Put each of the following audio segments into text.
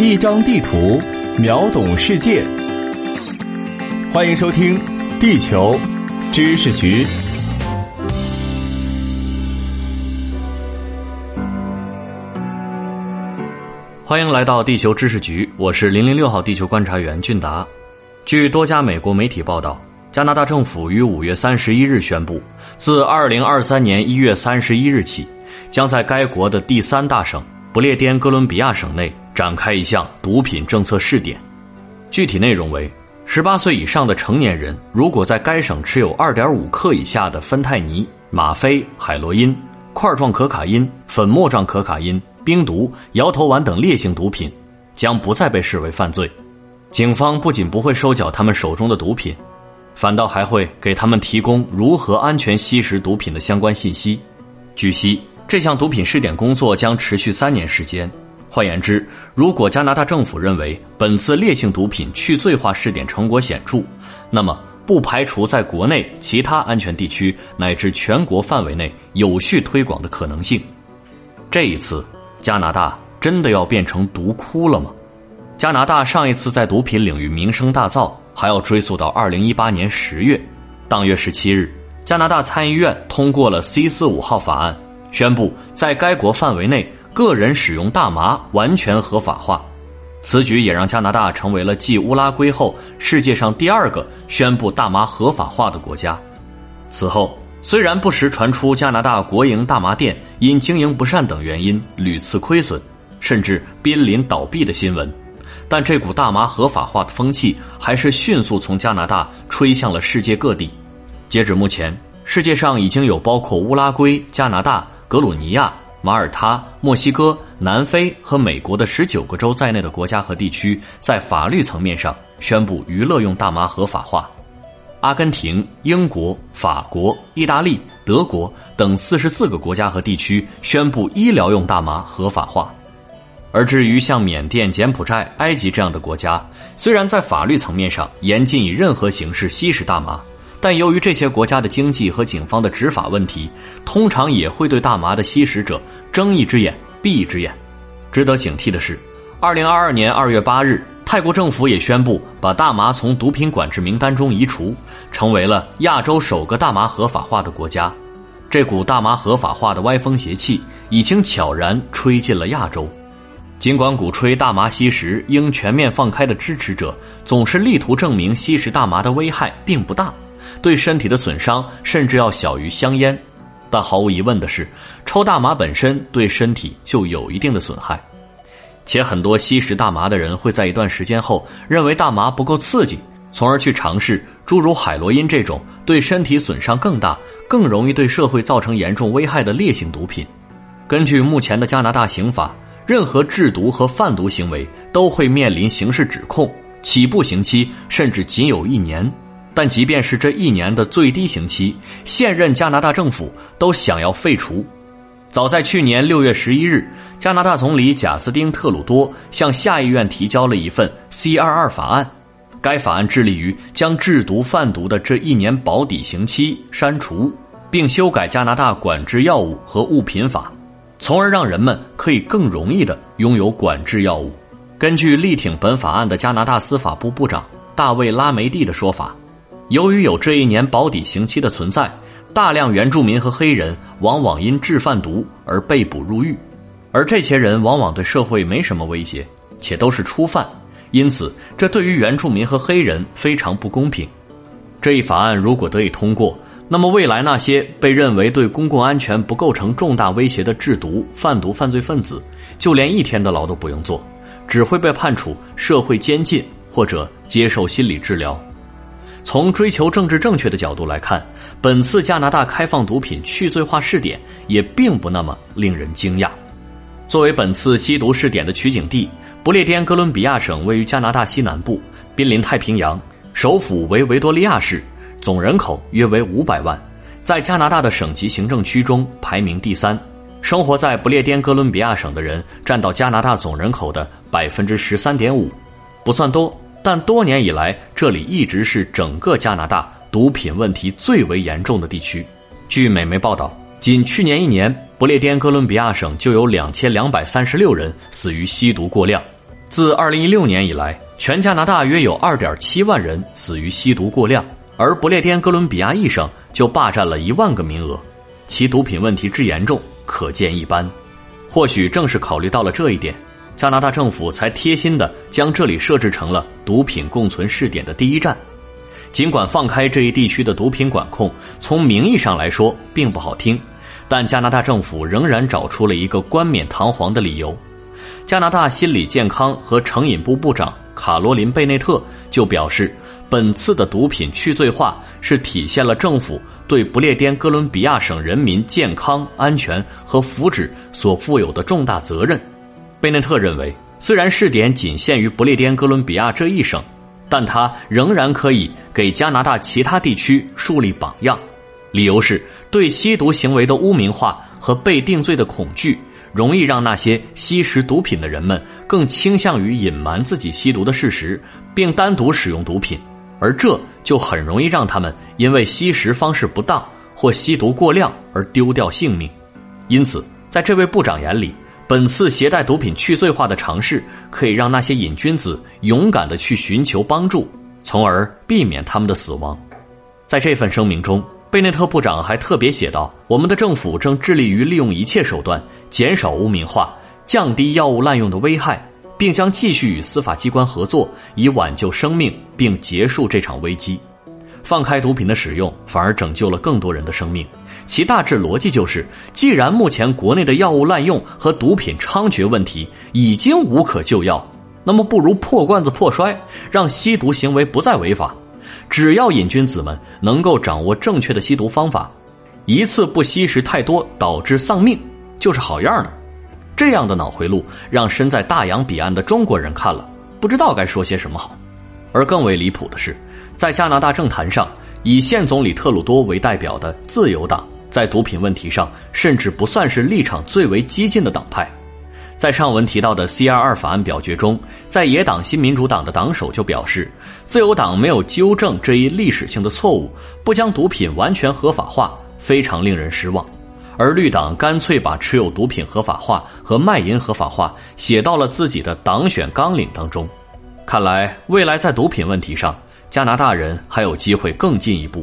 一张地图，秒懂世界。欢迎收听《地球知识局》。欢迎来到地球知识局，我是零零六号地球观察员俊达。据多家美国媒体报道，加拿大政府于五月三十一日宣布，自二零二三年一月三十一日起，将在该国的第三大省不列颠哥伦比亚省内展开一项毒品政策试点。具体内容为：十八岁以上的成年人，如果在该省持有二点五克以下的芬太尼、吗啡、海洛因、块状可卡因、粉末状可卡因。冰毒、摇头丸等烈性毒品将不再被视为犯罪，警方不仅不会收缴他们手中的毒品，反倒还会给他们提供如何安全吸食毒品的相关信息。据悉，这项毒品试点工作将持续三年时间。换言之，如果加拿大政府认为本次烈性毒品去罪化试点成果显著，那么不排除在国内其他安全地区乃至全国范围内有序推广的可能性。这一次。加拿大真的要变成毒窟了吗？加拿大上一次在毒品领域名声大噪，还要追溯到二零一八年十月。当月十七日，加拿大参议院通过了 C 四五号法案，宣布在该国范围内个人使用大麻完全合法化。此举也让加拿大成为了继乌拉圭后世界上第二个宣布大麻合法化的国家。此后。虽然不时传出加拿大国营大麻店因经营不善等原因屡次亏损，甚至濒临倒闭的新闻，但这股大麻合法化的风气还是迅速从加拿大吹向了世界各地。截止目前，世界上已经有包括乌拉圭、加拿大、格鲁尼亚、马耳他、墨西哥、南非和美国的十九个州在内的国家和地区，在法律层面上宣布娱乐用大麻合法化。阿根廷、英国、法国、意大利、德国等四十四个国家和地区宣布医疗用大麻合法化，而至于像缅甸、柬埔寨、埃及这样的国家，虽然在法律层面上严禁以任何形式吸食大麻，但由于这些国家的经济和警方的执法问题，通常也会对大麻的吸食者睁一只眼闭一只眼。值得警惕的是，二零二二年二月八日。泰国政府也宣布把大麻从毒品管制名单中移除，成为了亚洲首个大麻合法化的国家。这股大麻合法化的歪风邪气已经悄然吹进了亚洲。尽管鼓吹大麻吸食应全面放开的支持者总是力图证明吸食大麻的危害并不大，对身体的损伤甚至要小于香烟，但毫无疑问的是，抽大麻本身对身体就有一定的损害。且很多吸食大麻的人会在一段时间后认为大麻不够刺激，从而去尝试诸如海洛因这种对身体损伤更大、更容易对社会造成严重危害的烈性毒品。根据目前的加拿大刑法，任何制毒和贩毒行为都会面临刑事指控，起步刑期甚至仅有一年。但即便是这一年的最低刑期，现任加拿大政府都想要废除。早在去年六月十一日，加拿大总理贾斯汀·特鲁多向下议院提交了一份 C 二二法案。该法案致力于将制毒贩毒的这一年保底刑期删除，并修改加拿大管制药物和物品法，从而让人们可以更容易地拥有管制药物。根据力挺本法案的加拿大司法部部长大卫·拉梅蒂的说法，由于有这一年保底刑期的存在。大量原住民和黑人往往因制贩毒而被捕入狱，而这些人往往对社会没什么威胁，且都是初犯，因此这对于原住民和黑人非常不公平。这一法案如果得以通过，那么未来那些被认为对公共安全不构成重大威胁的制毒贩毒犯罪分子，就连一天的牢都不用坐，只会被判处社会监禁或者接受心理治疗。从追求政治正确的角度来看，本次加拿大开放毒品去罪化试点也并不那么令人惊讶。作为本次吸毒试点的取景地，不列颠哥伦比亚省位于加拿大西南部，濒临太平洋，首府为维多利亚市，总人口约为五百万，在加拿大的省级行政区中排名第三。生活在不列颠哥伦比亚省的人占到加拿大总人口的百分之十三点五，不算多。但多年以来，这里一直是整个加拿大毒品问题最为严重的地区。据美媒报道，仅去年一年，不列颠哥伦比亚省就有两千两百三十六人死于吸毒过量。自2016年以来，全加拿大约有2.7万人死于吸毒过量，而不列颠哥伦比亚一省就霸占了一万个名额，其毒品问题之严重可见一斑。或许正是考虑到了这一点，加拿大政府才贴心的将这里设置成了毒品共存试点的第一站。尽管放开这一地区的毒品管控，从名义上来说并不好听，但加拿大政府仍然找出了一个冠冕堂皇的理由。加拿大心理健康和成瘾部部长卡罗琳·贝内特就表示，本次的毒品去罪化是体现了政府对不列颠哥伦比亚省人民健康、安全和福祉所负有的重大责任。贝内特认为，虽然试点仅限于不列颠哥伦比亚这一省，但他仍然可以给加拿大其他地区树立榜样。理由是对吸毒行为的污名化和被定罪的恐惧。容易让那些吸食毒品的人们更倾向于隐瞒自己吸毒的事实，并单独使用毒品，而这就很容易让他们因为吸食方式不当或吸毒过量而丢掉性命。因此，在这位部长眼里，本次携带毒品去罪化的尝试可以让那些瘾君子勇敢地去寻求帮助，从而避免他们的死亡。在这份声明中。贝内特部长还特别写道：“我们的政府正致力于利用一切手段减少污名化，降低药物滥用的危害，并将继续与司法机关合作，以挽救生命并结束这场危机。放开毒品的使用，反而拯救了更多人的生命。其大致逻辑就是：既然目前国内的药物滥用和毒品猖獗问题已经无可救药，那么不如破罐子破摔，让吸毒行为不再违法。”只要瘾君子们能够掌握正确的吸毒方法，一次不吸食太多导致丧命就是好样的。这样的脑回路让身在大洋彼岸的中国人看了不知道该说些什么好。而更为离谱的是，在加拿大政坛上，以现总理特鲁多为代表的自由党在毒品问题上甚至不算是立场最为激进的党派。在上文提到的 C R 二法案表决中，在野党新民主党的党首就表示，自由党没有纠正这一历史性的错误，不将毒品完全合法化，非常令人失望。而绿党干脆把持有毒品合法化和卖淫合法化写到了自己的党选纲领当中。看来，未来在毒品问题上，加拿大人还有机会更进一步。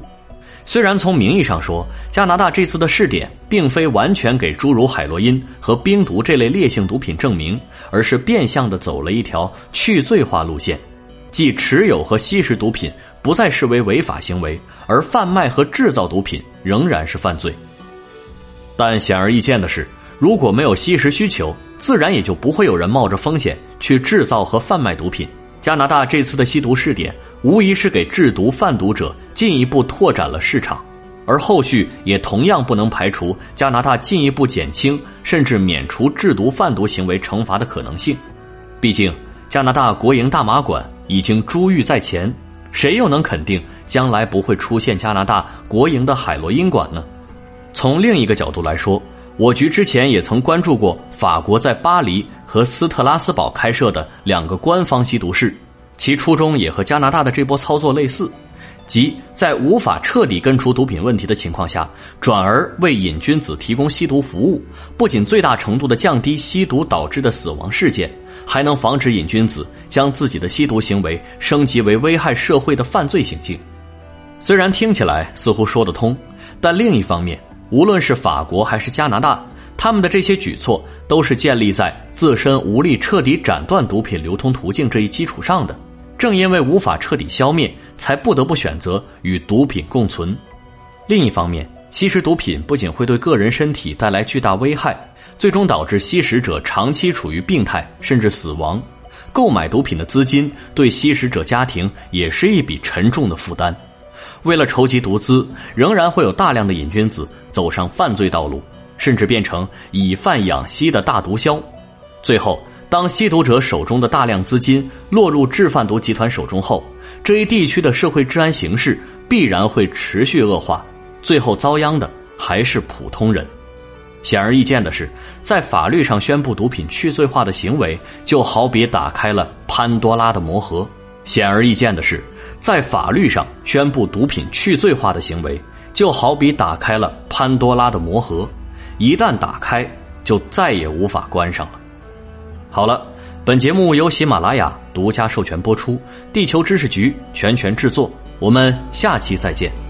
虽然从名义上说，加拿大这次的试点并非完全给诸如海洛因和冰毒这类烈性毒品证明，而是变相的走了一条去罪化路线，即持有和吸食毒品不再视为违法行为，而贩卖和制造毒品仍然是犯罪。但显而易见的是，如果没有吸食需求，自然也就不会有人冒着风险去制造和贩卖毒品。加拿大这次的吸毒试点。无疑是给制毒贩毒者进一步拓展了市场，而后续也同样不能排除加拿大进一步减轻甚至免除制毒贩毒行为惩罚的可能性。毕竟，加拿大国营大麻馆已经珠玉在前，谁又能肯定将来不会出现加拿大国营的海洛因馆呢？从另一个角度来说，我局之前也曾关注过法国在巴黎和斯特拉斯堡开设的两个官方吸毒室。其初衷也和加拿大的这波操作类似，即在无法彻底根除毒品问题的情况下，转而为瘾君子提供吸毒服务，不仅最大程度的降低吸毒导致的死亡事件，还能防止瘾君子将自己的吸毒行为升级为危害社会的犯罪行径。虽然听起来似乎说得通，但另一方面，无论是法国还是加拿大。他们的这些举措都是建立在自身无力彻底斩断毒品流通途径这一基础上的。正因为无法彻底消灭，才不得不选择与毒品共存。另一方面，吸食毒品不仅会对个人身体带来巨大危害，最终导致吸食者长期处于病态甚至死亡。购买毒品的资金对吸食者家庭也是一笔沉重的负担。为了筹集毒资，仍然会有大量的瘾君子走上犯罪道路。甚至变成以贩养吸的大毒枭，最后，当吸毒者手中的大量资金落入制贩毒集团手中后，这一地区的社会治安形势必然会持续恶化，最后遭殃的还是普通人。显而易见的是，在法律上宣布毒品去罪化的行为，就好比打开了潘多拉的魔盒。显而易见的是，在法律上宣布毒品去罪化的行为，就好比打开了潘多拉的魔盒。一旦打开，就再也无法关上了。好了，本节目由喜马拉雅独家授权播出，地球知识局全权制作。我们下期再见。